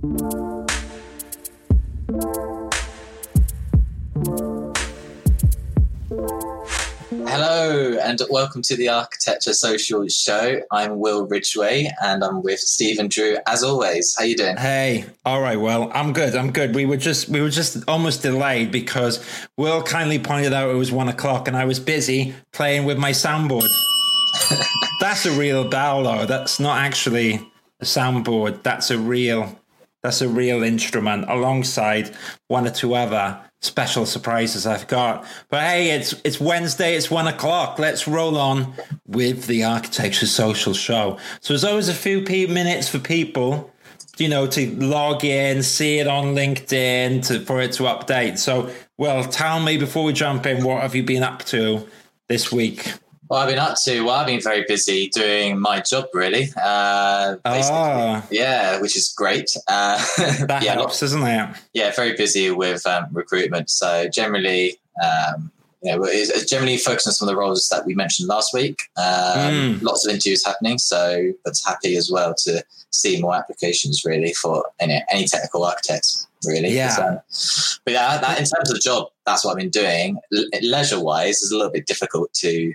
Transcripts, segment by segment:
Hello and welcome to the Architecture Social Show. I'm Will Ridgway and I'm with Stephen Drew as always. How you doing? Hey, all right. Well, I'm good. I'm good. We were just we were just almost delayed because Will kindly pointed out it was one o'clock and I was busy playing with my soundboard. That's a real bell, though. That's not actually a soundboard. That's a real that's a real instrument alongside one or two other special surprises I've got. But hey, it's it's Wednesday, it's one o'clock. Let's roll on with the Architecture Social Show. So there's always a few minutes for people, you know, to log in, see it on LinkedIn, to for it to update. So, well, tell me before we jump in, what have you been up to this week? Well, I've been up to, well, I've been very busy doing my job, really. Uh, ah. Yeah, which is great. Uh, that yeah, helps, isn't it? Yeah, very busy with um, recruitment. So generally, um, you know, it's generally focused on some of the roles that we mentioned last week. Um, mm. Lots of interviews happening, so but happy as well to see more applications really for any, any technical architects. Really, yeah. Um, but yeah, that, in terms of job, that's what I've been doing. leisure wise, is a little bit difficult to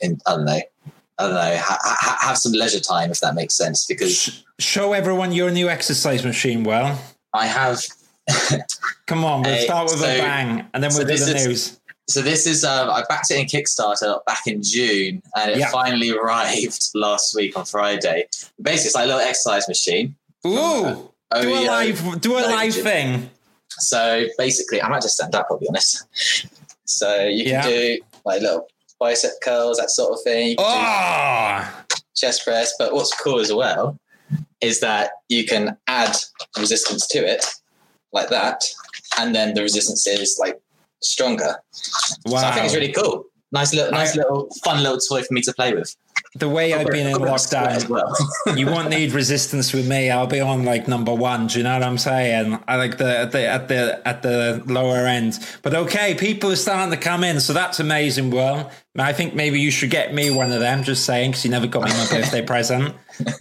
in, I don't know. I don't know, ha- ha- have some leisure time if that makes sense. Because show everyone your new exercise machine. Well, I have. Come on, we'll start with so, a bang, and then we'll so do the is, news. So this is uh, I backed it in Kickstarter back in June, and it finally arrived last week on Friday. Basically, it's like a little exercise machine. Ooh, uh, do a live, do a live thing. So basically, I might just stand up. I'll be honest. So you can yeah. do like little bicep curls, that sort of thing. Oh! Chest press. But what's cool as well is that you can add resistance to it like that, and then the resistance is like stronger. Wow. So I think it's really cool. Nice little, nice I, little, fun little toy for me to play with the way I've been in lockdown, well. you won't need resistance with me. I'll be on like number one. Do you know what I'm saying? I like the at the at the at the lower end. But okay, people are starting to come in, so that's amazing. Well, I think maybe you should get me one of them. Just saying, because you never got me my birthday present.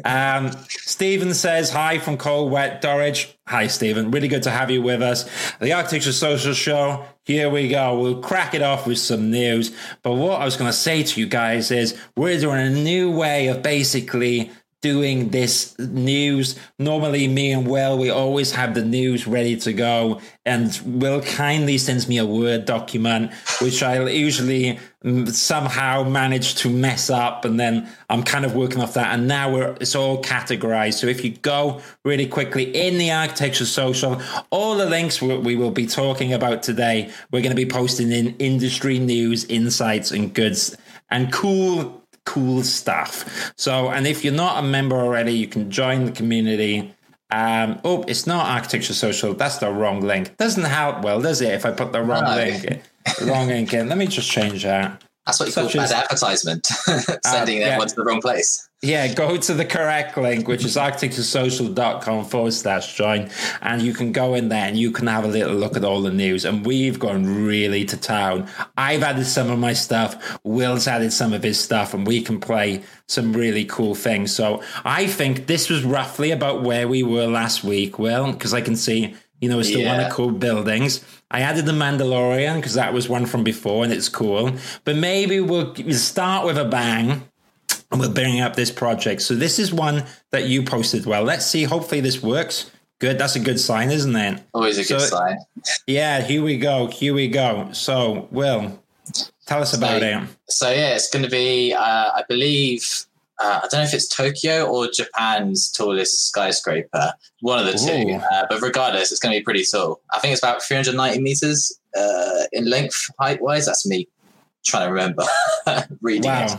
Um, Stephen says hi from Cold Wet Dorridge. Hi, Stephen. Really good to have you with us. The Architecture Social Show. Here we go. We'll crack it off with some news. But what I was going to say to you guys is we're doing a new way of basically doing this news. Normally, me and Will, we always have the news ready to go. And Will kindly sends me a Word document, which I usually mm, somehow manage to mess up. And then I'm kind of working off that. And now we're, it's all categorized. So if you go really quickly in the Architecture Social, all the links we will be talking about today, we're going to be posting in industry news, insights, and goods and cool cool stuff. So, and if you're not a member already, you can join the community. Um, oh, it's not Architecture Social. That's the wrong link. Doesn't help well, does it? If I put the wrong no. link, wrong link in. Let me just change that. That's what you Such call bad advertisement, sending uh, yeah. everyone to the wrong place. Yeah, go to the correct link, which is architecturesocial.com forward slash join. And you can go in there and you can have a little look at all the news. And we've gone really to town. I've added some of my stuff. Will's added some of his stuff, and we can play some really cool things. So I think this was roughly about where we were last week, Will, because I can see, you know, it's still yeah. one of cool buildings. I added the Mandalorian because that was one from before and it's cool. But maybe we'll start with a bang and we're bring up this project. So this is one that you posted. Well, let's see. Hopefully this works. Good. That's a good sign, isn't it? Always a good sign. Yeah. Here we go. Here we go. So, Will, tell us about so, it. So yeah, it's going to be, uh, I believe, uh, I don't know if it's Tokyo or Japan's tallest skyscraper, one of the two. Uh, but regardless, it's going to be pretty tall. I think it's about 390 meters uh, in length, height wise. That's me trying to remember reading wow. it.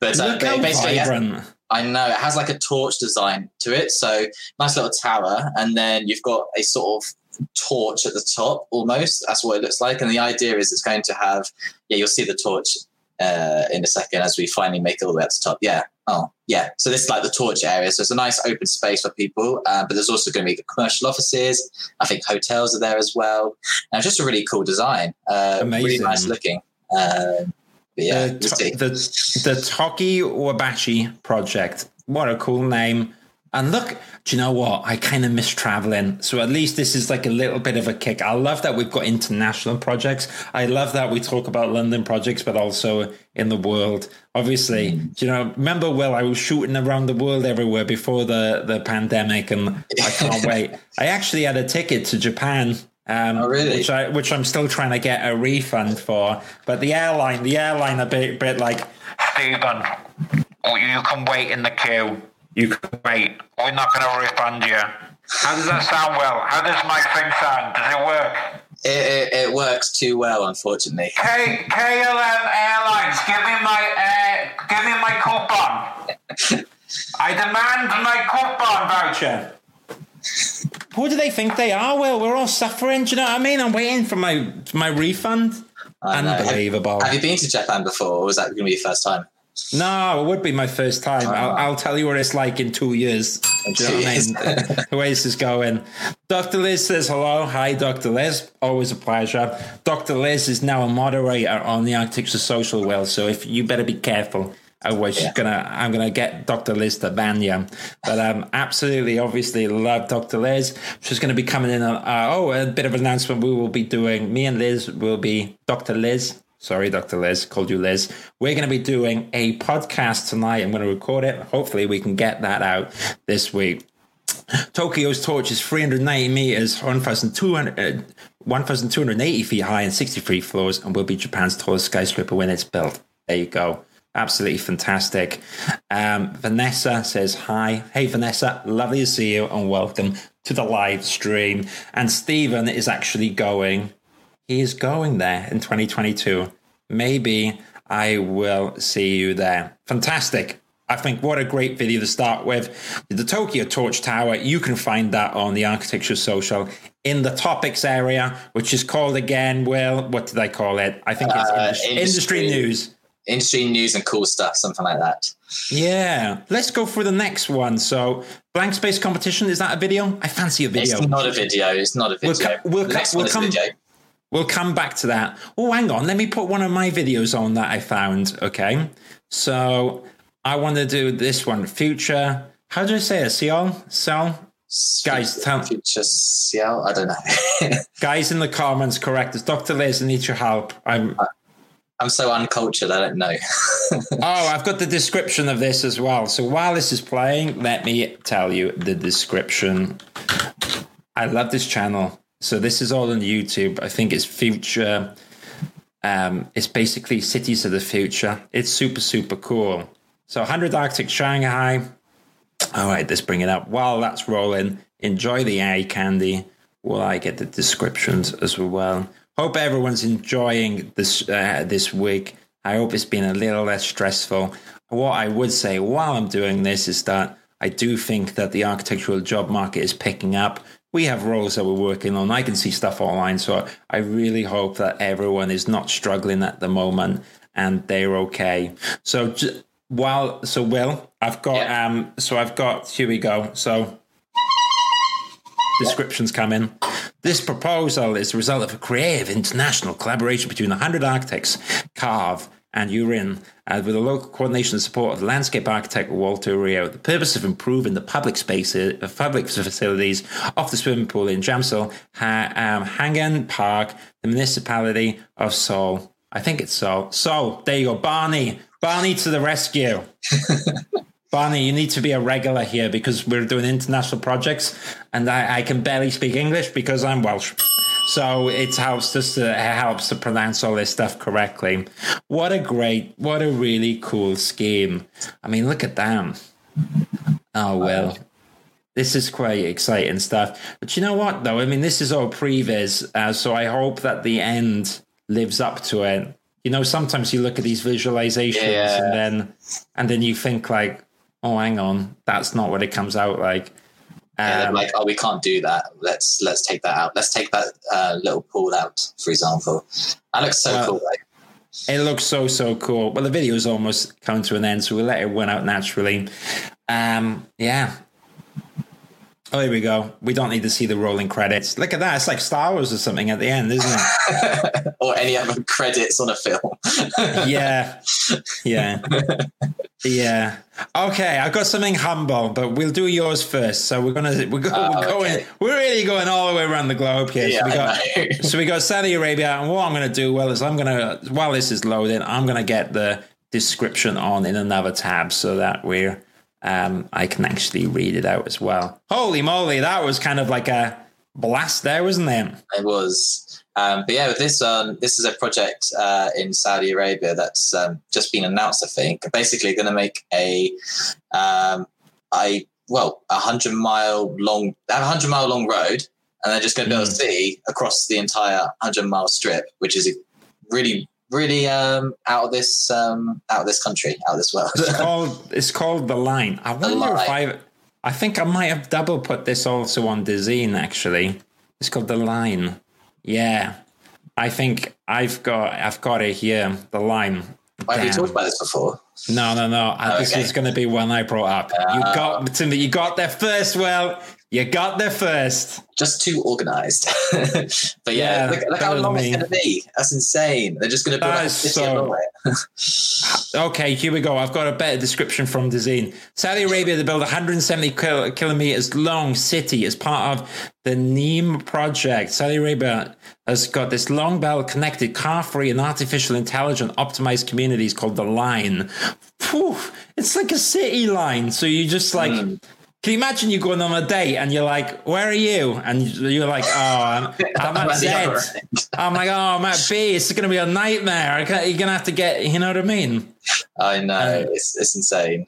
But uh, basically, has, I know it has like a torch design to it. So nice little tower, and then you've got a sort of torch at the top almost. That's what it looks like. And the idea is it's going to have, yeah, you'll see the torch uh, in a second as we finally make it all the way up to the top. Yeah. Oh, yeah. So this is like the torch area. So it's a nice open space for people, uh, but there's also going to be the commercial offices. I think hotels are there as well. And it's just a really cool design. Uh, Amazing. Really nice looking. Um, yeah, the, the, the Tokiwabashi project. What a cool name. And look, do you know what? I kind of miss traveling. So at least this is like a little bit of a kick. I love that we've got international projects. I love that we talk about London projects, but also in the world. Obviously, mm. you know, remember, Will, I was shooting around the world everywhere before the, the pandemic, and I can't wait. I actually had a ticket to Japan um, oh, really? Which, I, which I'm still trying to get a refund for. But the airline, the airline, a bit, bit like, Stephen, oh, you can wait in the queue. You can wait. We're not going to refund you. How does that sound, Well? How does my thing sound? Does it work? It, it, it works too well, unfortunately. K, KLM Airlines, give me my uh, give me my coupon. I demand my coupon voucher. Who do they think they are? Well, we're all suffering. Do you know what I mean? I'm waiting for my for my refund. Unbelievable. Have, have, you been to Japan before, or was that going to be your first time? No, it would be my first time. I'll, ah. I'll, tell you what it's like in two years. Two you know years. I mean? the way this is going. Dr. Liz says hello. Hi, Dr. Liz. Always a pleasure. Dr. Liz is now a moderator on the Arctic Social Well, so if you better be careful. I was yeah. gonna, I'm gonna get Dr. Liz to ban you, but um, absolutely, obviously, love Dr. Liz. She's gonna be coming in. Uh, oh, a bit of an announcement. We will be doing. Me and Liz will be Dr. Liz Sorry, Dr. Liz, called you Liz. We're going to be doing a podcast tonight. I'm going to record it. Hopefully, we can get that out this week. Tokyo's torch is 390 meters, 1,200, uh, 1,280 feet high, and 63 floors, and will be Japan's tallest skyscraper when it's built. There you go. Absolutely fantastic. Um, Vanessa says hi. Hey, Vanessa, lovely to see you, and welcome to the live stream. And Stephen is actually going he is going there in 2022. Maybe I will see you there. Fantastic. I think what a great video to start with. The Tokyo Torch Tower, you can find that on the Architecture Social in the topics area, which is called again, well, what did I call it? I think it's uh, industry, industry, news. Industry news and cool stuff, something like that. Yeah. Let's go for the next one. So, blank space competition, is that a video? I fancy a video. It's not a video. It's not a video. We'll, we'll, we'll come. We'll come back to that. Oh, hang on. Let me put one of my videos on that I found. Okay. So I want to do this one. Future. How do I say it? Seoul? Seoul? Guys, tell Future Seoul? I don't know. guys in the comments, correct us. Dr. Liz, I need your help. I'm. Uh, I'm so uncultured, I don't know. oh, I've got the description of this as well. So while this is playing, let me tell you the description. I love this channel. So this is all on YouTube. I think it's future. Um, it's basically cities of the future. It's super super cool. So 100 Arctic Shanghai. All right, let's bring it up. While that's rolling, enjoy the eye candy while I get the descriptions as well. Hope everyone's enjoying this uh, this week. I hope it's been a little less stressful. What I would say while I'm doing this is that I do think that the architectural job market is picking up we have roles that we're working on. I can see stuff online. So I really hope that everyone is not struggling at the moment and they're okay. So while, so Will, I've got, yeah. um, so I've got, here we go. So descriptions come in. This proposal is the result of a creative international collaboration between 100 architects, Carve, and Urin, uh, with the local coordination and support of the landscape architect Walter Rio. With the purpose of improving the public spaces, uh, public facilities of the swimming pool in Jamsil, ha, um, Hangang Park, the municipality of Seoul. I think it's Seoul. Seoul, there you go. Barney, Barney to the rescue. Barney, you need to be a regular here because we're doing international projects and I, I can barely speak English because I'm Welsh. So it helps just to, it helps to pronounce all this stuff correctly. What a great, what a really cool scheme. I mean, look at them. Oh well. This is quite exciting stuff. But you know what though? I mean, this is all previs, uh, so I hope that the end lives up to it. You know, sometimes you look at these visualizations yeah. and then and then you think like, oh, hang on, that's not what it comes out like. Um, like, oh, we can't do that. Let's let's take that out. Let's take that uh, little pool out, for example. That looks so well, cool. Right? It looks so so cool. Well, the video is almost come to an end, so we'll let it run out naturally. Um, yeah. Oh, here we go. We don't need to see the rolling credits. Look at that. It's like Star Wars or something at the end, isn't it? or any other credits on a film. yeah. Yeah. Yeah. Okay, I've got something humble, but we'll do yours first. So we're gonna we're, go, oh, we're going okay. we're really going all the way around the globe here. Yeah, so we got so we got Saudi Arabia, and what I'm gonna do well is I'm gonna while this is loading, I'm gonna get the description on in another tab so that we're um I can actually read it out as well. Holy moly, that was kind of like a blast there, wasn't it? It was. Um, but yeah, with this um, this is a project uh, in Saudi Arabia that's um, just been announced. I think basically going to make a um, a well a hundred mile long a hundred mile long road, and they're just going to build mm. a city across the entire hundred mile strip, which is really really um, out of this um, out of this country, out of this world. it's called it's called the line. I wonder line. if I I think I might have double put this also on Dezeen actually. It's called the line. Yeah, I think I've got I've got it here. The line. Why Have you talked about this before? No, no, no. Oh, this okay. is going to be one I brought up. Uh, you got Timmy. You got there first. Well, you got there first. Just too organized. but yeah, yeah look, look how long it's going to be. That's insane. They're just going to build a city so... okay, here we go. I've got a better description from Dezeen. Saudi Arabia, they build a 170 kil- kilometers long city as part of the NEOM project. Saudi Arabia has got this long belt connected, car free, and artificial intelligent optimized communities called the Line. Whew, it's like a city line. So you just like. Mm can you imagine you going on a date and you're like, "Where are you?" And you're like, "Oh, I'm, I'm at Z." I'm like, "Oh, I'm at B." It's going to be a nightmare. You're going to have to get, you know what I mean? I know um, it's it's insane.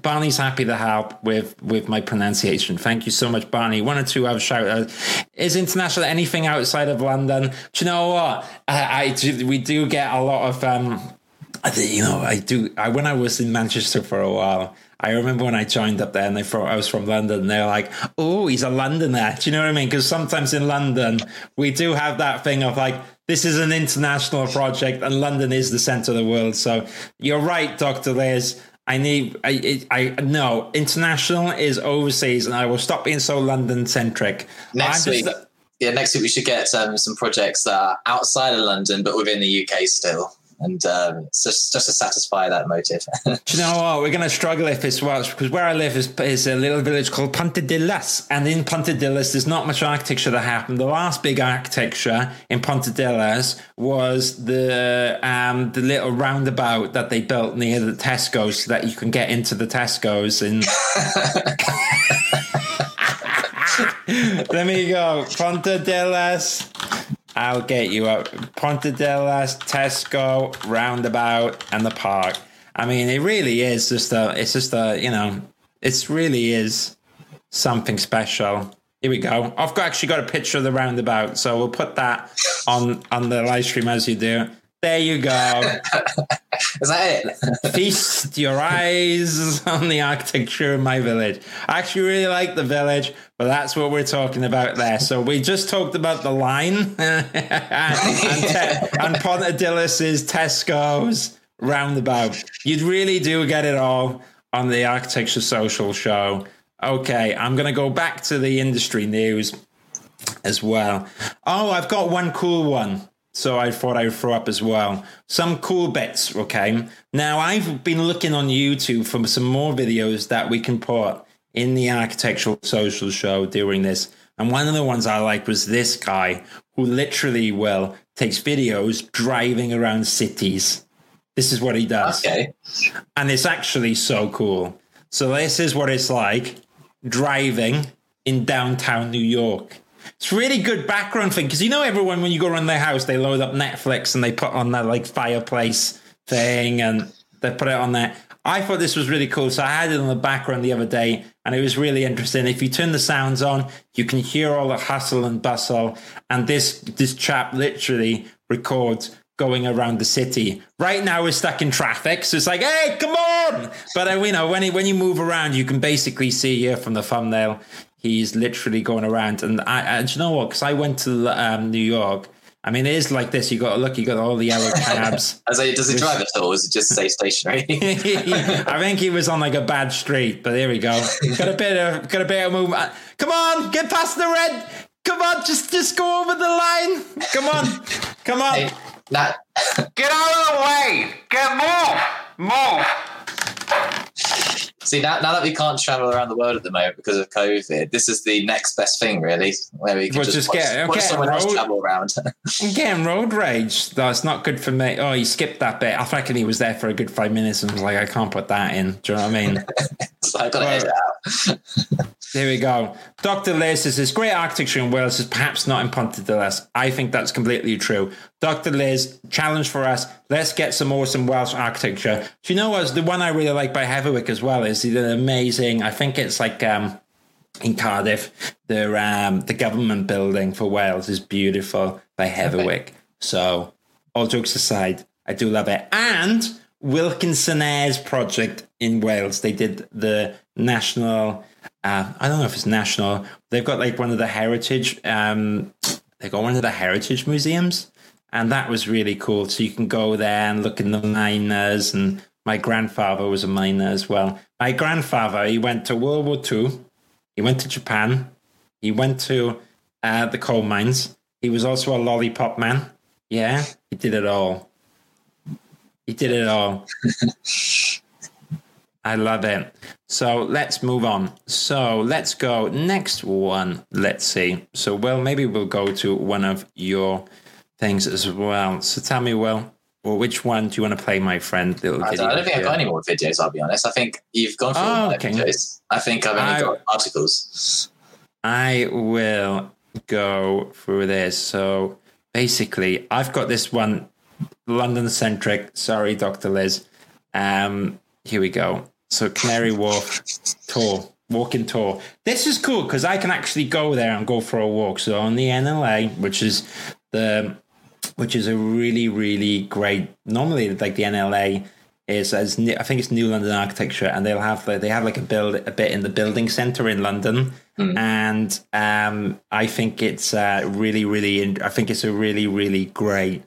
Barney's happy to help with with my pronunciation. Thank you so much, Barney. One or two other shout outs. Is international anything outside of London? Do you know what? I, I do, we do get a lot of um, you know, I do. I when I was in Manchester for a while, I remember when I joined up there and they thought I was from London. And they're like, "Oh, he's a Londoner." Do you know what I mean? Because sometimes in London we do have that thing of like, this is an international project, and London is the center of the world. So you're right, Doctor Liz. I need, I, I, no, international is overseas, and I will stop being so London centric. Next week, yeah, next week we should get um, some projects that are outside of London but within the UK still and um, just just to satisfy that motive. Do you know what? We're going to struggle if it's Welsh because where I live is, is a little village called Pontarddulais, and in Pontarddulais there's not much architecture that happened. The last big architecture in Pontarddulais was the um, the little roundabout that they built near the Tesco's so that you can get into the Tesco's and. Let me go. Pontarddulais. I'll get you up. Pontarddulais, Tesco, Roundabout, and the park. I mean, it really is just a, it's just a, you know, it really is something special. Here we go. I've got, actually got a picture of the roundabout, so we'll put that on on the live stream as you do. There you go. Is that it? Feast your eyes on the architecture of my village. I actually really like the village, but that's what we're talking about there. So we just talked about the line and, te- and Pontarddulais' Tesco's roundabout. You really do get it all on the Architecture Social show. Okay, I'm going to go back to the industry news as well. Oh, I've got one cool one. So I thought I'd throw up as well. Some cool bits, okay? Now, I've been looking on YouTube for some more videos that we can put in the Architectural Social Show during this. And one of the ones I like was this guy who literally well, takes videos driving around cities. This is what he does. Okay. And it's actually so cool. So this is what it's like driving in downtown New York. It's really good background thing because you know everyone when you go around their house they load up Netflix and they put on that like fireplace thing and they put it on there. I thought this was really cool, so I had it on the background the other day, and it was really interesting. If you turn the sounds on, you can hear all the hustle and bustle, and this this chap literally records going around the city. Right now, we're stuck in traffic, so it's like, hey, come on! But uh, you know, when when you move around, you can basically see here from the thumbnail he's literally going around. And I, and you know what? Because I went to um, New York. I mean, it is like this. You got to look. You got all the yellow cabs. As does he drive at all? Or is it just say stationary? I think he was on like a bad street, but there we go. Got a bit of got a bit of movement. Come on, get past the red. Come on, just just go over the line. Come on, come on. Hey, that. get out of the way. Get move, move. See now, now that we can't travel around the world at the moment because of COVID, this is the next best thing, really, where we can We'll just, just watch, get- watch get someone else travel around. I'm getting road rage. That's not good for me. Oh, he skipped that bit. I reckon he was there for a good five minutes and was like, I can't put that in. Do you know what I mean? so I got to edit it out. There we go. Dr. Liz says this great architecture in Wales is perhaps not in Pontarddulais. I think that's completely true. Dr. Liz, challenge for us. Let's get some awesome Welsh architecture. Do you know what? The one I really like by Heatherwick as well is the amazing, I think it's like um, in Cardiff, the um, the government building for Wales is beautiful by Heatherwick. So, all jokes aside, I do love it. And Wilkinson Eyre project in Wales, they did the national. Uh, I don't know if it's national. They've got like one of the heritage. Um, they got one of the heritage museums, and that was really cool. So you can go there and look in the miners. And my grandfather was a miner as well. My grandfather, he went to World War Two. He went to Japan. He went to uh, the coal mines. He was also a lollipop man. Yeah, he did it all. He did it all. I love it. So let's move on. So let's go next one. Let's see. So well, maybe we'll go to one of your things as well. So tell me, well, well, which one do you want to play, my friend? Little I don't, I don't think I've got any more videos. I'll be honest. I think you've gone through all Oh, okay. videos. I think I've only I- got articles. I will go through this. So basically, I've got this one London centric. Sorry, Dr. Liz. Um, here we go. So Canary Wharf tour, walking tour. This is cool because I can actually go there and go for a walk. So on the NLA, which is the which is a really really great. Normally, like the NLA is as I think it's New London Architecture, and they'll have like, they have like a build a bit in the building center in London, and um, I think it's uh, really really. I think it's a really really great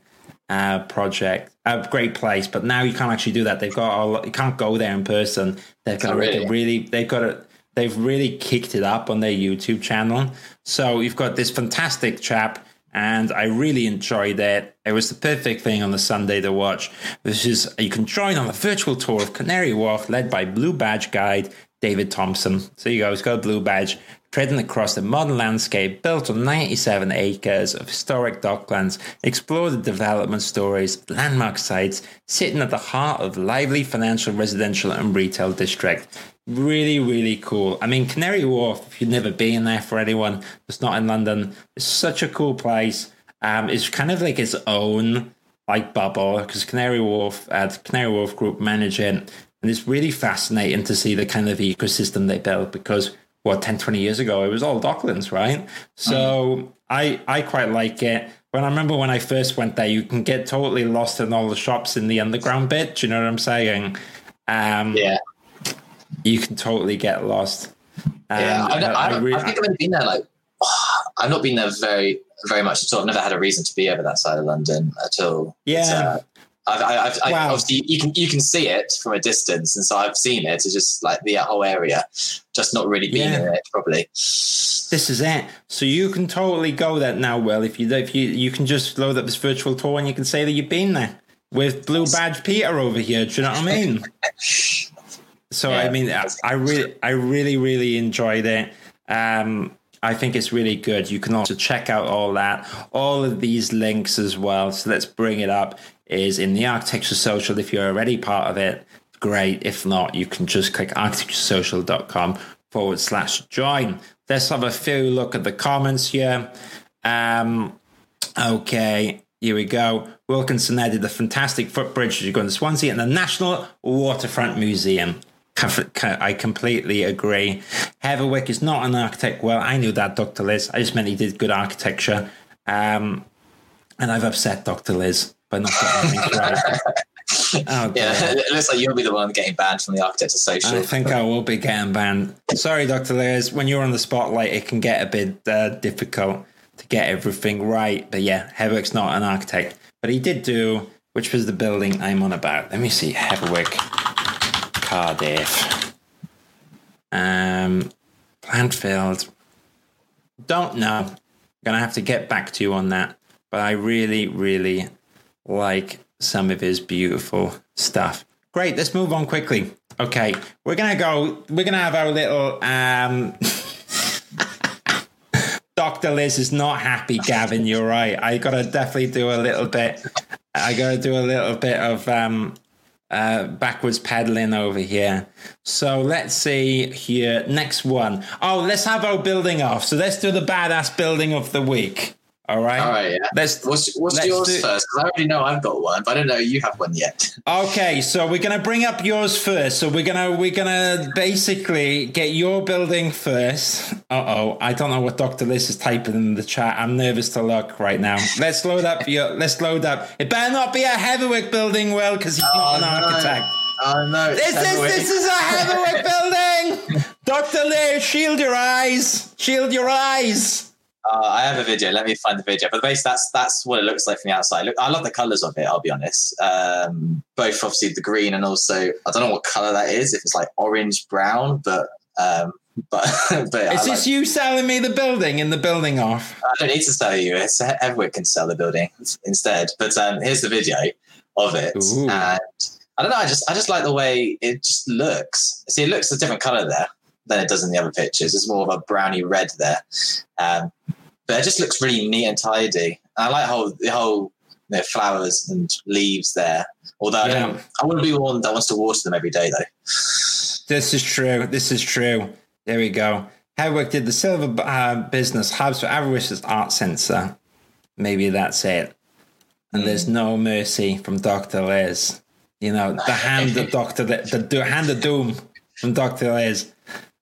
uh, project, a great place. But now you can't actually do that. They've got all, you can't go there in person. They've got Oh, really? really. They've got to. They've really kicked it up on their YouTube channel. So you've got this fantastic chap, and I really enjoyed it. It was the perfect thing on the Sunday to watch. This is you can join on a virtual tour of Canary Wharf, led by Blue Badge guide David Thompson. So you go, it's got a blue badge, treading across the modern landscape built on 97 acres of historic docklands, explore the development stories, landmark sites, sitting at the heart of lively financial, residential, and retail district. Really, really cool. I mean, Canary Wharf, if you've never been there for anyone that's not in London, it's such a cool place. Um, it's kind of like its own like bubble because Canary Wharf, uh, Canary Wharf Group manage it. And it's really fascinating to see the kind of ecosystem they built because what 10, 20 years ago it was all Docklands, right? So I I quite like it. But I remember when I first went there, you can get totally lost in all the shops in the underground bit. Do you know what I'm saying? Um, Yeah, You can totally get lost. Um, yeah. I- I, I I, think I've only been there like I've not been there very very much at all. I've never had a reason to be over that side of London at all. Yeah. I've, I- I've, I, Wow. obviously you can you can see it from a distance, and so I've seen it. It's just like the whole area, just not really being Yeah. in it properly. This is it. So you can totally go there now. Well, if you if you you can just load up this virtual tour and you can say that you've been there with Blue Badge Peter over here. Do you know what I mean? So I mean, I, I really, I really, really enjoyed it. Um, I think it's really good. You can also check out all that, all of these links as well. So let's bring it up. Is in the Architecture Social. If you're already part of it, great. If not, you can just click architecturesocial.com forward slash join. Let's have a few look at the comments here. Um, okay, here we go. Wilkinson added the fantastic footbridge as you go into Swansea and the National Waterfront Museum. I completely agree. Heatherwick is not an architect. Well, I knew that, Dr. Liz. I just meant he did good architecture. Um, and I've upset Dr. Liz by not getting things right. Oh, Yeah, it looks like you'll be the one getting banned from the Architecture Social. I think I will be getting banned. Sorry, Dr. Liz. When you're on the spotlight, it can get a bit uh, difficult to get everything right. But yeah, Heatherwick's not an architect. But he did do, which was the building I'm on about. Let me see. Heatherwick, Cardiff. Um, Plantfield. Don't know. Gonna have to get back to you on that. But I really, really like some of his beautiful stuff. Great, let's move on quickly. Okay, we're gonna go. We're gonna have our little. Um, Dr. Liz is not happy, Gavin. You're right. I gotta definitely do a little bit. I gotta do a little bit of um, uh, backwards pedaling over here. So let's see here. Next one. Oh, let's have our building off. So let's do the badass building of the week. All right. All right. Yeah. Let's. What's, what's let's yours do- first? Because I already know I've got one, but I don't know you have one yet. Okay, so we're gonna bring up yours first. So we're gonna we're gonna basically get your building first. Uh oh, I don't know what Doctor Liz is typing in the chat. I'm nervous to look right now. Let's load up your. Let's load up. It better not be a Heatherwick building, well, because he's not an Oh, no. architect. Oh no! This is this is a Heatherwick building. Doctor Liz, shield your eyes. Shield your eyes. Uh, I have a video. Let me find the video. But basically, that's that's what it looks like from the outside. Look, I love the colours of it. I'll be honest. Um, both obviously the green and also I don't know what colour that is. If it's like orange brown, but um, but but I, Is like, this you selling me the building in the building off? I don't need to sell you. It's everyone can sell the building instead. But um, here's the video of it, Ooh. and I don't know. I just I just like the way it just looks. See, it looks a different colour there than it does in the other pictures. It's more of a browny red there, um, but it just looks really neat and tidy. And I like how the whole you know, flowers and leaves there. Although I, don't, Yeah. I wouldn't be one that wants to water them every day though. This is true. This is true. There we go. Heatherwick did the silver uh, business hubs for Aberystwyth Art Center. Maybe that's it. And there's no mercy from Dr. Liz. You know, the hand of Dr. Liz, the do- hand of doom from Dr. Liz.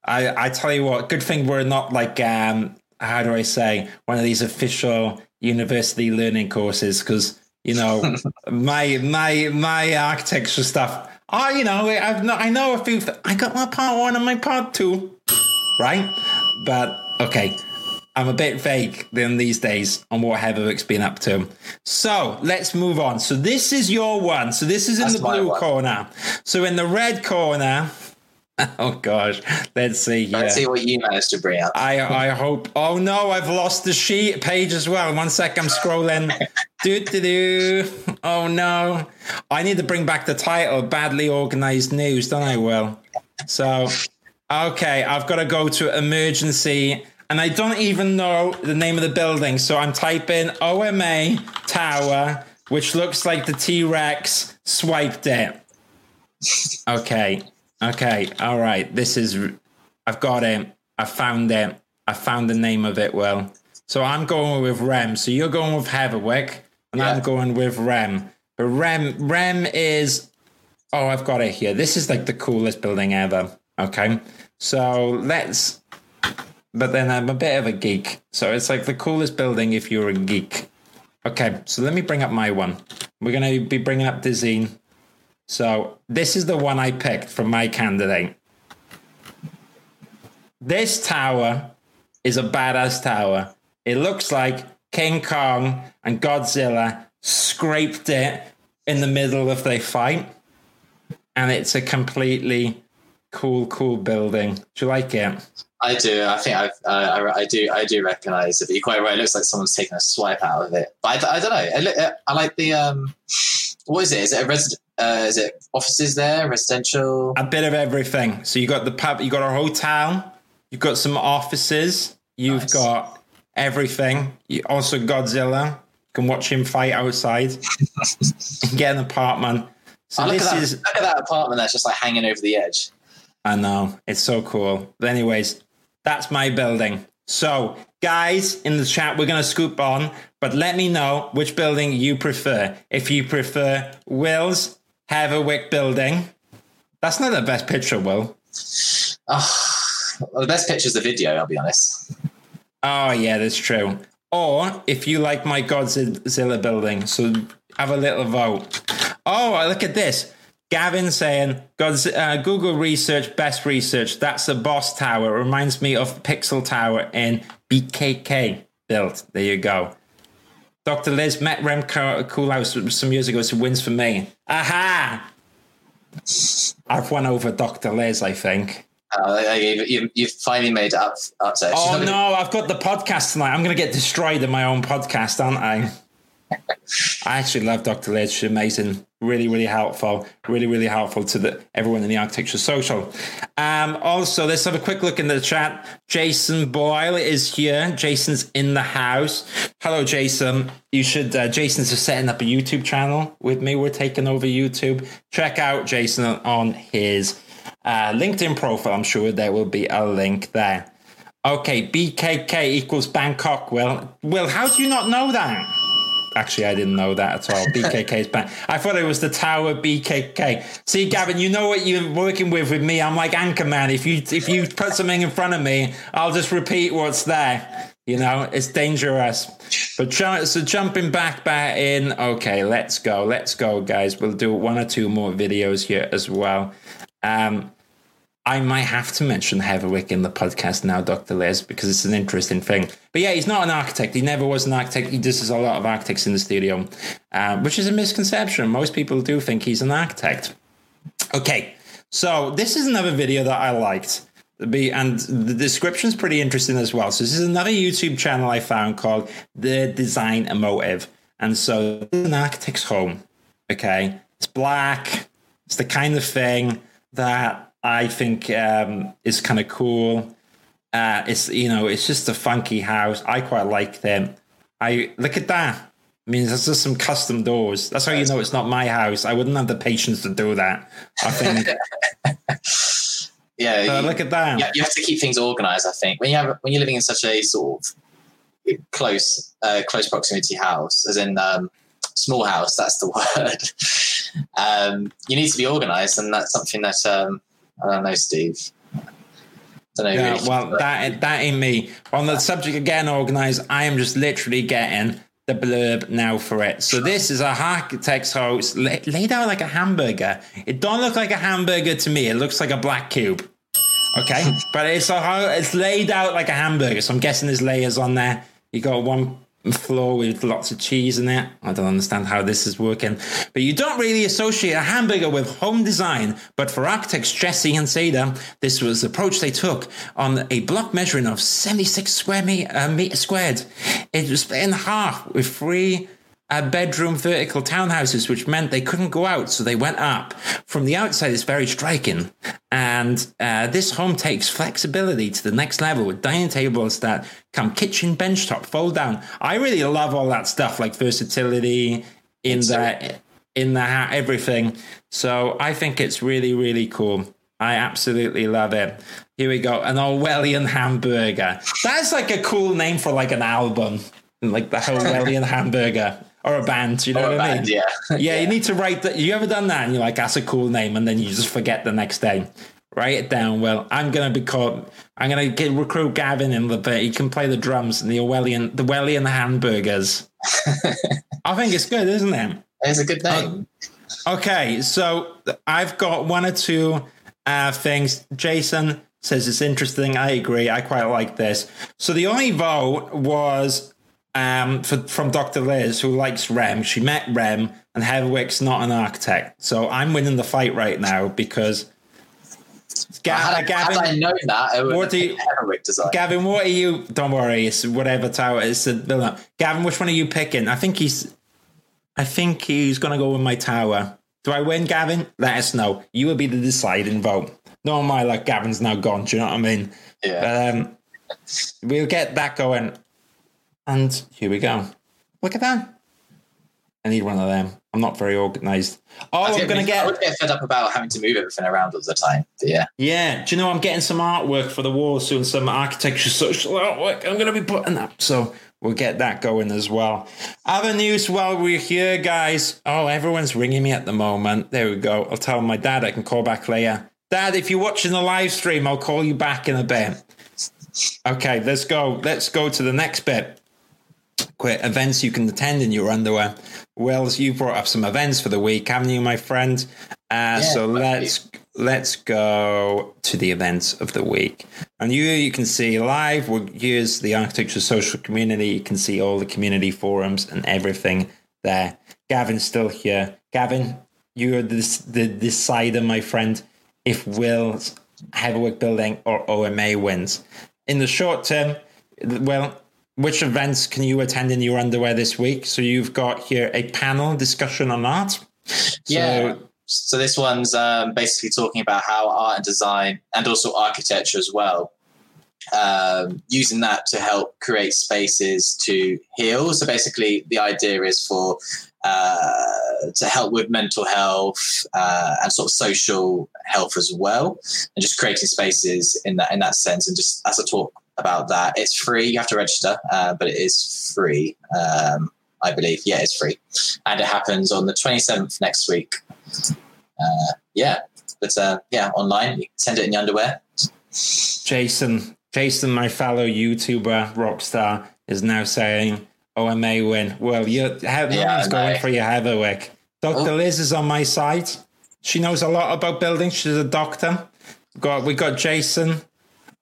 I, I tell you what, good thing we're not like, um, how do I say, one of these official university learning courses because, you know, my my my architecture stuff. Oh, you know, I've not, I know a few. Th- I got my part one and my part two, right? But okay, I'm a bit vague than these days on what Heatherwick's been up to. So let's move on. So this is your one. So this is in That's the blue one. corner. So in the red corner. Oh gosh, let's see here. Let's see what you managed to bring up. I I hope. Oh no, I've lost the sheet page as well. One sec, I'm scrolling. do do do. Oh no, I need to bring back the title. Badly organized news, don't I? Will. So, okay, I've got to go to emergency, and I don't even know the name of the building. So I'm typing OMA Tower, which looks like the T Rex swiped it. Okay. Okay. All right. This is. I've got it. I found it. I found the name of it. Well, so I'm going with Rem. So you're going with Heatherwick, and I'm going with Rem. But Rem, Rem is. Oh, I've got it here. This is like the coolest building ever. Okay. So let's. But then I'm a bit of a geek. So it's like the coolest building if you're a geek. Okay. So let me bring up my one. We're going to be bringing up Dezeen. So this is the one I picked from my candidate. This tower is a badass tower. It looks like King Kong and Godzilla scraped it in the middle of their fight. And it's a completely cool, cool building. Do you like it? I do. I think I've, uh, I, I do. I do recognize it. But you're quite right. It looks like someone's taken a swipe out of it. But I, I don't know. I, I like the. Um, what is it? Is it a resident? Uh, is it offices there? Residential? A bit of everything. So you got the pub, you got a hotel, you've got some offices, you've Nice. got everything. You also Godzilla. You can watch him fight outside. Get an apartment. So Oh, look, this at that, is look at that apartment that's just like hanging over the edge. I know. It's so cool. But anyways, that's my building. So, guys, in the chat, we're going to scoop on, but let me know which building you prefer. If you prefer Will's Heatherwick building, that's not the best picture, Will. Oh, well, the best picture is the video. I'll be honest. Oh, yeah, that's true. Or if you like my Godzilla building, so have a little vote. Oh, look at this. Gavin saying, uh, Google research, best research. That's the boss tower. It reminds me of Pixel Tower in BKK built. There you go. Dr. Liz met Rem Co- Koolhaas some years ago, so wins for me. Aha! I've won over Dr. Liz, I think. Uh, you, you, you've finally made it up upset. She's Oh gonna- no, I've got the podcast tonight. I'm going to get destroyed in my own podcast, aren't I? I actually love Dr. Liz. She's amazing. Really, really helpful. Really, really helpful to the everyone in the Architecture Social. Um, also, let's have a quick look in the chat. Jason Boyle is here. Jason's in the house. Hello, Jason. You should. Uh, Jason's just setting up a YouTube channel with me. We're taking over YouTube. Check out Jason on his uh, LinkedIn profile. I'm sure there will be a link there. Okay, BKK equals Bangkok. Well, well how do you not know that? Actually, I didn't know that at all. BKK is bang. I thought it was the Tower BKK. See, Gavin, you know what you're working with with me. I'm like Anchorman. If you if you put something in front of me, I'll just repeat what's there. You know, it's dangerous. But so jumping back back in. Okay, let's go. Let's go, guys. We'll do one or two more videos here as well. Um, I might have to mention Heatherwick in the podcast now, Dr. Les, because it's an interesting thing. But yeah, he's not an architect. He never was an architect. He does a lot of architects in the studio, uh, which is a misconception. Most people do think he's an architect. Okay, so this is another video that I liked. And the description's pretty interesting as well. So this is another YouTube channel I found called The Design Emotive. And so an architect's home. Okay. It's black. It's the kind of thing that I think um, is kind of cool. Uh, it's you know, it's just a funky house. I quite like them. I look at that. I mean, there's just some custom doors. That's how you know it's not my house. I wouldn't have the patience to do that. I think. yeah, uh, you, look at that. Yeah, you have to keep things organized. I think when you have when you're living in such a sort of close uh, close proximity house, as in um, small house. That's the word. um, you need to be organized, and that's something that um, I don't know, Steve. Don't know yeah, really well, that that in me on the subject again, organized. I am just literally getting the blurb now for it. So this is a architect's house laid out like a hamburger. It don't look like a hamburger to me. It looks like a black cube. Okay, but it's a it's laid out like a hamburger. So I'm guessing there's layers on there. You got one floor with lots of cheese in it. I don't understand how this is working. But you don't really associate a hamburger with home design. But for architects Jesse and Seda, this was the approach they took on a block measuring of 76 square meter, uh, meter squared. It was split in half with three uh, bedroom vertical townhouses, which meant they couldn't go out, so they went up. From the outside, it's very striking. And uh, this home takes flexibility to the next level with dining tables that come kitchen, bench top, fold down. I really love all that stuff, like versatility in the in the everything. So I think it's really, really cool. I absolutely love it. Here we go, an Orwellian hamburger. That's like a cool name for like an album, like the Orwellian hamburger or a band. You know or what I mean? yeah. yeah. yeah. You need to write that. You ever done that? And you're like, that's a cool name, and then you just forget the next day. Write it down. Well, I'm gonna be called. I'm gonna get recruit Gavin in the bit. He can play the drums and the Orwellian, the Wellian hamburgers. I think it's good, isn't it? It's a good name. Uh, okay, so I've got one or two uh, things. Jason says it's interesting. I agree. I quite like this. So the only vote was um, for, from Dr. Liz, who likes Rem. She met Rem, and Heatherwick's not an architect. So I'm winning the fight right now because. Had, Gavin, I known that, what do you, Gavin, what are you? Don't worry, it's whatever tower it's a build. Gavin, which one are you picking? I think he's. I think he's going to go with my tower. Do I win, Gavin? Let us know. You will be the deciding vote. No, my like Gavin's now gone. Do you know what I mean? Yeah. um, we'll get that going. And here we go. Look at that. I need one of them. I'm not very organized. Oh, I'm going to get. I would get fed up about having to move everything around all the time. Yeah. Yeah. Do you know I'm getting some artwork for the walls soon, some architecture social artwork. I'm going to be putting up. So we'll get that going as well. Other news while we're here, guys. Oh, everyone's ringing me at the moment. There we go. I'll tell my dad I can call back later. Dad, if you're watching the live stream, I'll call you back in a bit. Okay, let's go. Let's go to the next bit events you can attend in your underwear. Wells, you brought up some events for the week, haven't you, my friend? Uh, yeah, so let's you. let's go to the events of the week. And you you can see live. We'll use the architecture social community. You can see all the community forums and everything there. Gavin's still here. Gavin, you're the, the decider, my friend. If Will's Heatherwick Building or OMA wins. In the short term, well, which events can you attend in your underwear this week? So you've got here a panel discussion on art. Yeah. So, so this one's um, basically talking about how art and design and also architecture as well um, using that to help create spaces to heal. So basically, the idea is for uh, to help with mental health uh, and sort of social health as well, and just creating spaces in that in that sense. And just as I talk about that, it's free. You have to register, uh, but it is free. Um, I believe, yeah, it's free, and it happens on the twenty seventh next week. Uh, yeah, but uh, yeah, online. You can send it in your underwear. Jason, Jason, my fellow YouTuber rockstar, is now saying, "Oh, I may win." Well, you're yeah, going for your Heatherwick. Doctor oh. Liz is on my side. She knows a lot about buildings. She's a doctor. Got we got Jason,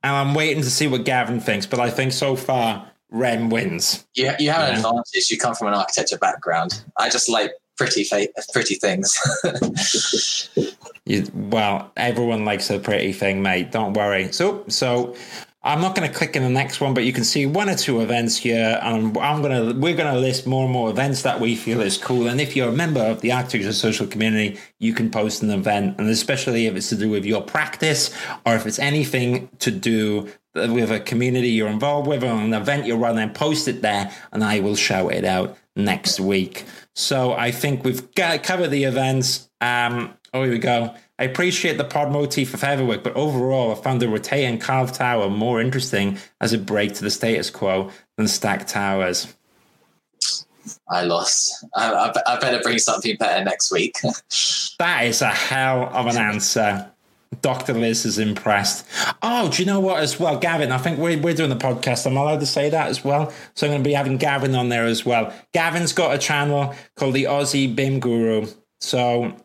and I'm waiting to see what Gavin thinks. But I think so far, Rem wins. Yeah, you have yeah. an advantage. You come from an architecture background. I just like pretty fa- pretty things. you, well, everyone likes a pretty thing, mate. Don't worry. So, so I'm not going to click in the next one, but you can see one or two events here, and I'm going to we're going to list more and more events that we feel is cool. And if you're a member of the Architecture Social community, you can post an event, and especially if it's to do with your practice or if it's anything to do with a community you're involved with or an event you're running, post it there, and I will shout it out next week. So I think we've got, covered the events. Um, oh, here we go. I appreciate the pod motif of Heatherwick, but overall, I found the Rotate and Carved Tower more interesting as a break to the status quo than stacked towers. I lost. I, I, I better bring something better next week. that is a hell of an answer. Dr. Liz is impressed. Oh, do you know what, as well? Gavin, I think we're, we're doing the podcast. I'm allowed to say that as well. So I'm going to be having Gavin on there as well. Gavin's got a channel called the Aussie BIM Guru. So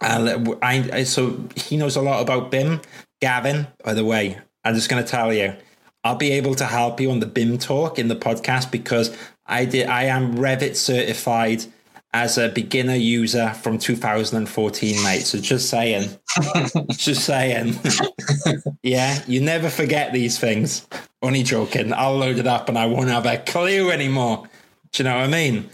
and I, I, so he knows a lot about BIM. Gavin, by the way, I'm just going to tell you, I'll be able to help you on the BIM talk in the podcast because I did. I am Revit certified as a beginner user from 2014, mate. So just saying, just saying. yeah, you never forget these things. Only joking. I'll load it up and I won't have a clue anymore. Do you know what I mean?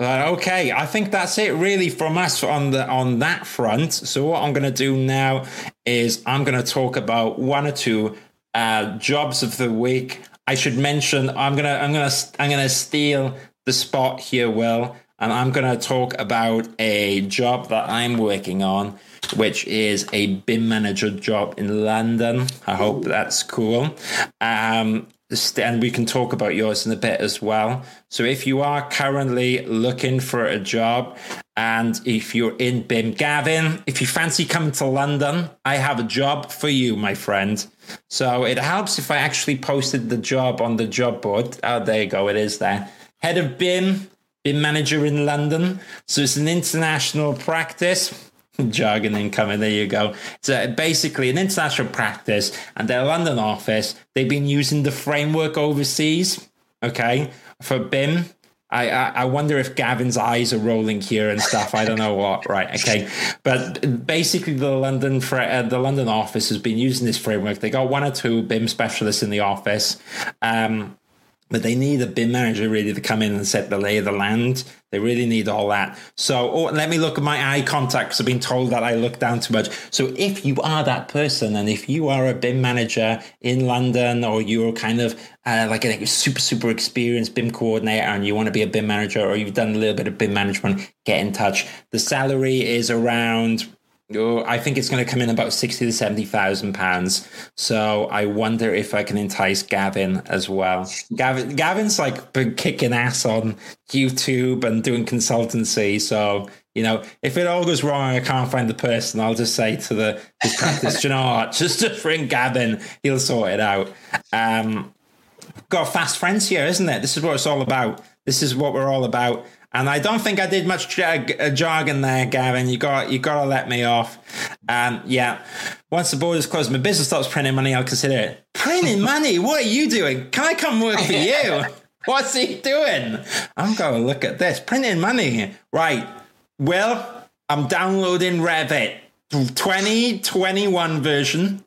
Uh, okay, I think that's it really from us on the on that front. So what I'm going to do now is I'm going to talk about one or two uh, jobs of the week. I should mention I'm gonna I'm gonna I'm gonna steal the spot here, Will, and I'm gonna talk about a job that I'm working on, which is a BIM manager job in London. I hope that's cool. Um, and we can talk about yours in a bit as well. So if you are currently looking for a job and if you're in BIM, Gavin, if you fancy coming to London, I have a job for you, my friend. So it helps if I actually posted the job on the job board. Oh, there you go. It is there. Head of BIM, BIM manager in London. So it's an international practice jargon incoming. There you go. So basically, an international practice and their London office. They've been using the framework overseas. Okay, for BIM. I, I, I wonder if Gavin's eyes are rolling here and stuff. I don't know what. Right. Okay. But basically, the London uh, the London office has been using this framework. They got one or two BIM specialists in the office. Um, but they need a BIM manager really to come in and set the lay of the land. They really need all that. So oh, let me look at my eye contacts. I've been told that I look down too much. So if you are that person and if you are a BIM manager in London or you're kind of uh, like a super, super experienced BIM coordinator and you want to be a BIM manager or you've done a little bit of BIM management, get in touch. The salary is around I think it's going to come in about sixty to seventy thousand pounds. So I wonder if I can entice Gavin as well. Gavin, Gavin's like been kicking ass on YouTube and doing consultancy. So you know, if it all goes wrong, I can't find the person. I'll just say to the his practice, you know what? Just just ring Gavin. He'll sort it out. Um, got fast friends here, isn't it? This is what it's all about. This is what we're all about. And I don't think I did much jargon there, Gavin. You got you got to let me off. Um, yeah. Once the borders closed, my business stops printing money. I'll consider it. Printing money? What are you doing? Can I come work for you? What's he doing? I'm going to look at this. Printing money. Right. Well, I'm downloading Revit 2021 version.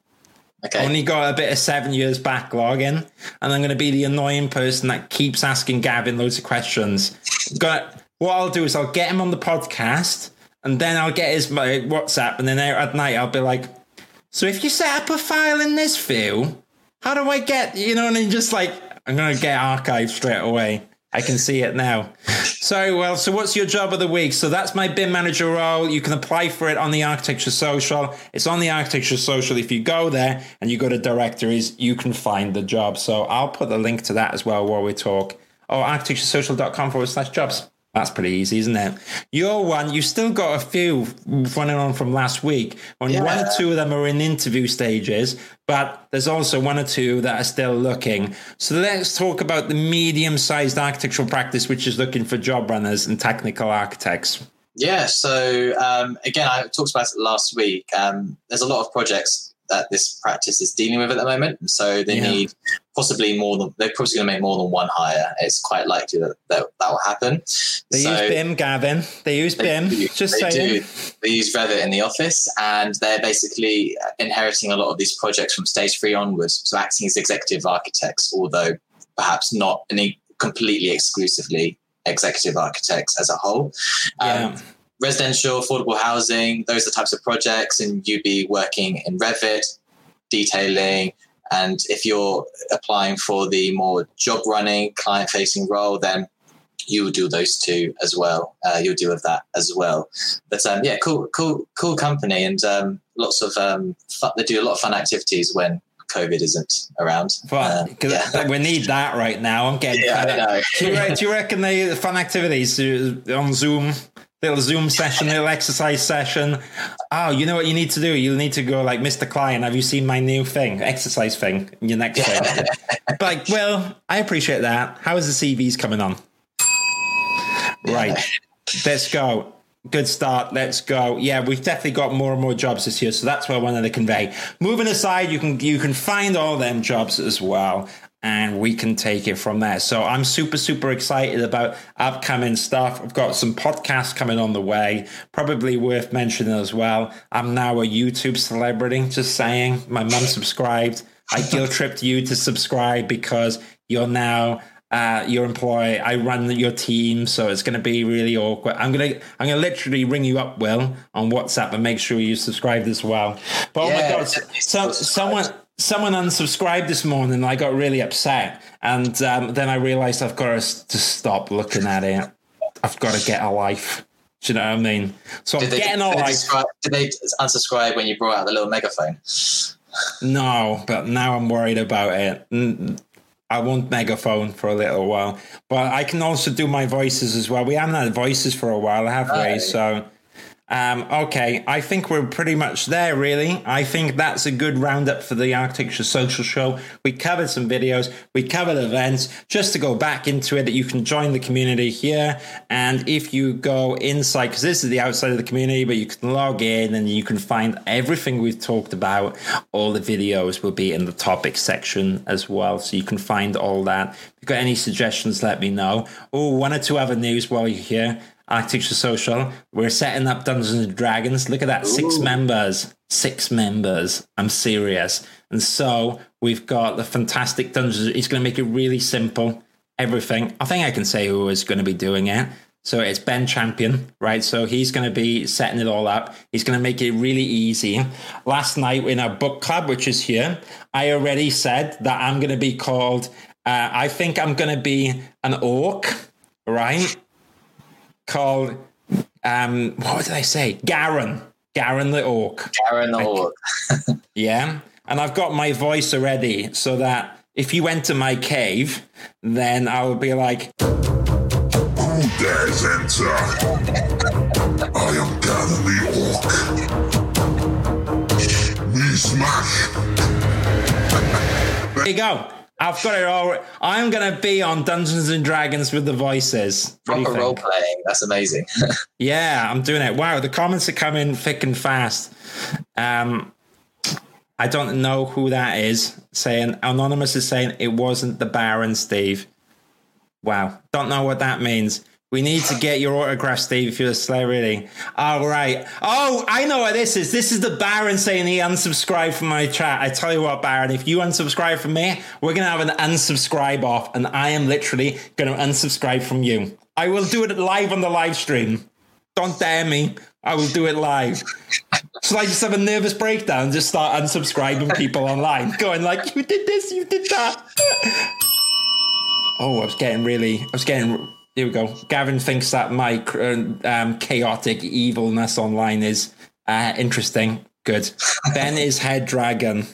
Okay. Only got a bit of seven years backlog in, and I'm going to be the annoying person that keeps asking Gavin loads of questions. Got what I'll do is I'll get him on the podcast, and then I'll get his my WhatsApp, and then at night I'll be like, "So if you set up a file in this view, how do I get you know?" And then just like I'm gonna get archived straight away. I can see it now. So, well, so what's your job of the week? So that's my BIM manager role. You can apply for it on the Architecture Social. It's on the Architecture Social. If you go there and you go to directories, you can find the job. So I'll put the link to that as well while we talk. Or architecturesocial.com forward slash jobs. That's pretty easy, isn't it? Your one, you still got a few running on from last week. Only yeah. one or two of them are in interview stages, but there's also one or two that are still looking. So let's talk about the medium sized architectural practice, which is looking for job runners and technical architects. Yeah, so um, again, I talked about it last week. Um, there's a lot of projects that this practice is dealing with at the moment. So they yeah. need possibly more than they're probably going to make more than one hire. It's quite likely that that, that will happen. They so use BIM, Gavin. They use they BIM. Do, just they saying. Do. They use Revit in the office, and they're basically inheriting a lot of these projects from stage three onwards. So acting as executive architects, although perhaps not any completely exclusively executive architects as a whole. Yeah. Um, residential, affordable housing, those are the types of projects, and you'd be working in Revit, detailing. And if you're applying for the more job running, client facing role, then you will do those two as well. Uh, you'll deal with that as well. But um, yeah, cool, cool, cool company, and um, lots of um, fun, they do a lot of fun activities when COVID isn't around. Fun, uh, yeah. we need that right now. I'm getting. Yeah, do, you, do you reckon the fun activities on Zoom little Zoom session, little exercise session. Oh, you know what you need to do? You need to go like, Mr. Client, have you seen my new thing, exercise thing, your next thing? like, well, I appreciate that. How is the CVs coming on? Right, let's go. Good start. Let's go. Yeah, we've definitely got more and more jobs this year, so that's what I wanted to convey. Moving aside, you can you can find all them jobs as well and we can take it from there. So I'm super, super excited about upcoming stuff. I've got some podcasts coming on the way, probably worth mentioning as well. I'm now a YouTube celebrity, just saying. My mum subscribed. I guilt tripped you to subscribe because you're now uh, your employee. I run your team, so it's going to be really awkward. I'm gonna, I'm gonna literally ring you up, Will, on WhatsApp and make sure you subscribed as well. But yeah, oh my god, so someone, someone unsubscribed this morning and I got really upset. And um, then I realized I've got to, to stop looking at it. I've got to get a life. Do you know what I mean? So did I'm they, getting a life. did they unsubscribe when you brought out the little megaphone? No, but now I'm worried about it. I want megaphone for a little while, but I can also do my voices as well. We haven't had voices for a while, have we? So um, okay, I think we're pretty much there, really. I think that's a good roundup for the Architecture Social Show. We covered some videos, we covered events. Just to go back into it, that you can join the community here. And if you go inside, because this is the outside of the community, but you can log in and you can find everything we've talked about. All the videos will be in the topic section as well. So you can find all that. If you've got any suggestions, let me know. Oh, one or two other news while you're here. Architecture Social. We're setting up Dungeons and Dragons. Look at that, Ooh. six members. Six members. I'm serious. And so we've got the fantastic Dungeons. He's going to make it really simple. Everything. I think I can say who is going to be doing it. So it's Ben Champion, right? So he's going to be setting it all up. He's going to make it really easy. Last night in our book club, which is here, I already said that I'm going to be called. Uh, I think I'm going to be an orc, right? Called um, what did I say? Garen. Garen the Orc. Garen the Orc. yeah. And I've got my voice already so that if you enter my cave, then I will be like Who dares enter? I am Garen the Orc. Me smash. there you go. I've got it all. I'm going to be on Dungeons and Dragons with the voices. Proper role playing. That's amazing. yeah, I'm doing it. Wow, the comments are coming thick and fast. Um, I don't know who that is. Saying anonymous is saying it wasn't the Baron, Steve. Wow, don't know what that means. We need to get your autograph, Steve, if you're a celebrity. All right. Oh, I know what this is. This is the Baron saying he unsubscribed from my chat. I tell you what, Baron, if you unsubscribe from me, we're going to have an unsubscribe off, and I am literally going to unsubscribe from you. I will do it live on the live stream. Don't dare me. I will do it live. So I just have a nervous breakdown, just start unsubscribing people online, going like, "You did this, you did that." Oh, I was getting really, I was getting. Here we go. Gavin thinks that my um, chaotic evilness online is uh, interesting. Good. ben is head dragon.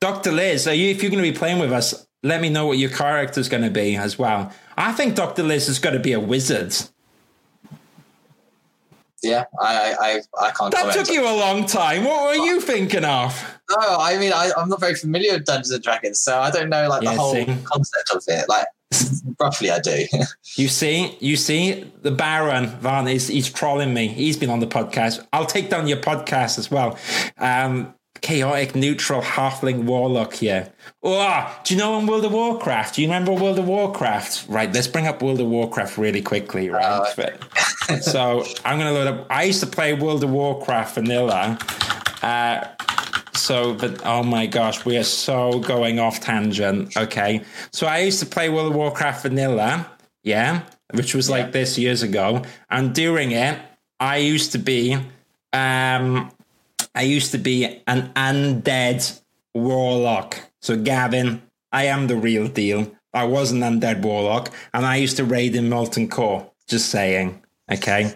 Dr. Liz, are you? If you're going to be playing with us, let me know what your character's going to be as well. I think Dr. Liz is going to be a wizard. Yeah, I I, I can't. That took you a long time. What were you thinking of? No, I mean I, am not very familiar with Dungeons and Dragons, so I don't know like yeah, the whole see? concept of it. Like roughly, I do. you see, you see, the Baron Van is he's trolling me. He's been on the podcast. I'll take down your podcast as well. Um, chaotic neutral halfling warlock here. Oh, do you know in World of Warcraft? Do you remember World of Warcraft? Right, let's bring up World of Warcraft really quickly, right? Uh, so I'm gonna load up. I used to play World of Warcraft vanilla. Uh, so, but oh my gosh, we are so going off tangent. Okay, so I used to play World of Warcraft vanilla, yeah, which was yeah. like this years ago, and during it, I used to be um I used to be an undead warlock. So, Gavin, I am the real deal. I was an undead warlock, and I used to raid in Molten Core. Just saying. Okay.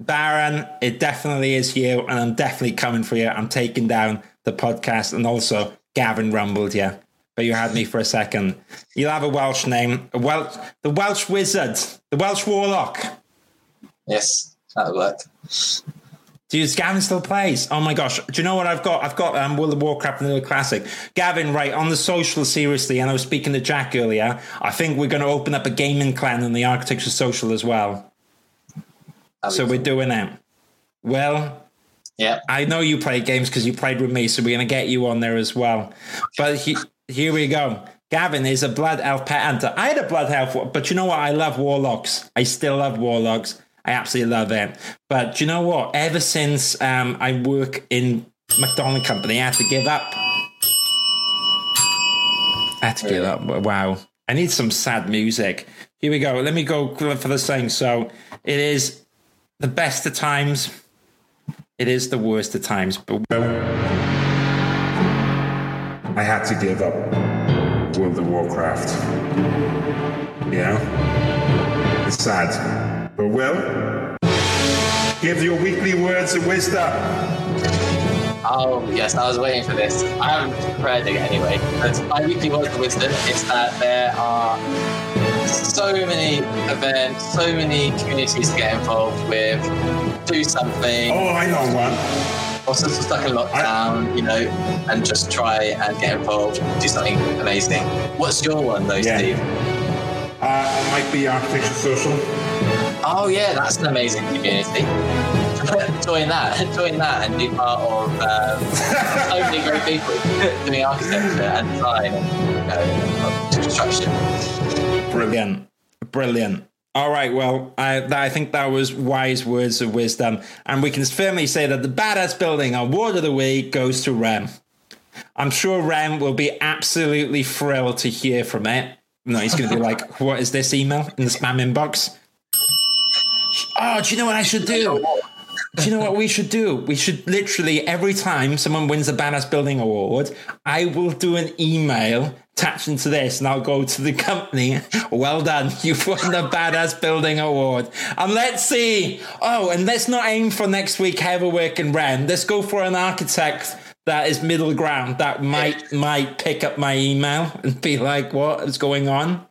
Baron, it definitely is you, and I'm definitely coming for you. I'm taking down the podcast, and also Gavin rumbled you, but you had me for a second. You'll have a Welsh name, a Welsh, the Welsh wizard, the Welsh warlock. Yes, that'll work. Dude, Gavin still plays. Oh my gosh. Do you know what I've got? I've got um, World of Warcraft Vanilla Classic. Gavin, right, on the social, seriously, and I was speaking to Jack earlier, I think we're going to open up a gaming clan in the Architecture Social as well. So we're doing it. Well, yeah. I know you play games because you played with me, so we're going to get you on there as well. But he, here we go. Gavin is a blood elf pet hunter. I had a blood elf, but you know what? I love warlocks. I still love warlocks. I absolutely love them. But you know what? Ever since um, I work in McDonald Company, I had to give up. I had to give up. Wow. I need some sad music. Here we go. Let me go for the thing. So it is the best of times. It is the worst of times. But I had to give up World of Warcraft. Yeah? It's sad. But well, give your weekly words of wisdom. Oh, yes, I was waiting for this. I haven't prepared it anyway. But my weekly words of wisdom is that there are so many events, so many communities to get involved with. Do something. Oh, I know one. Also stuck in lockdown, I... you know, and just try and get involved, do something amazing. What's your one though, yeah. Steve? Uh, might be Architecture Social. Oh yeah, that's an amazing community. join that, join that, and be part of um, so many great people doing architecture and design and construction. Brilliant, brilliant. All right, well, I, I think that was wise words of wisdom, and we can firmly say that the badass building award of the week goes to Rem. I'm sure Rem will be absolutely thrilled to hear from it. No, he's going to be like, "What is this email in the spam inbox?" Oh, do you know what I should do? Do you know what we should do? We should literally every time someone wins a badass building award, I will do an email attaching to this, and I'll go to the company. Well done, you've won the badass building award. And let's see. Oh, and let's not aim for next week. Heatherwick and Rem. Let's go for an architect that is middle ground that might might pick up my email and be like, "What is going on?"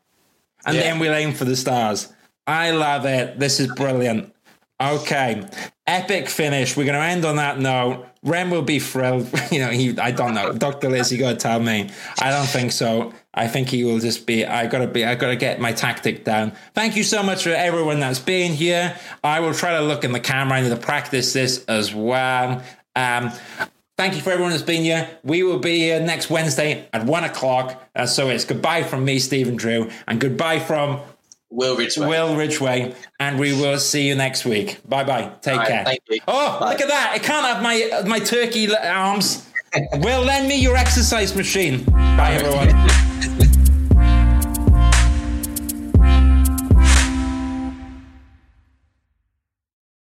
And yeah. then we'll aim for the stars. I love it. This is brilliant. Okay, epic finish. We're going to end on that note. Rem will be thrilled. You know, he. I don't know, Doctor Liz. You got to tell me. I don't think so. I think he will just be. I gotta be. I gotta get my tactic down. Thank you so much for everyone that's been here. I will try to look in the camera. I need to practice this as well. Um, Thank you for everyone that's been here. We will be here next Wednesday at one o'clock. Uh, so it's goodbye from me, Stephen Drew, and goodbye from Will Ridgway. Will Ridgway, and we will see you next week. Bye bye. Take right, care. Thank you. Oh, bye. look at that! I can't have my uh, my turkey arms. Will lend me your exercise machine. Bye everyone.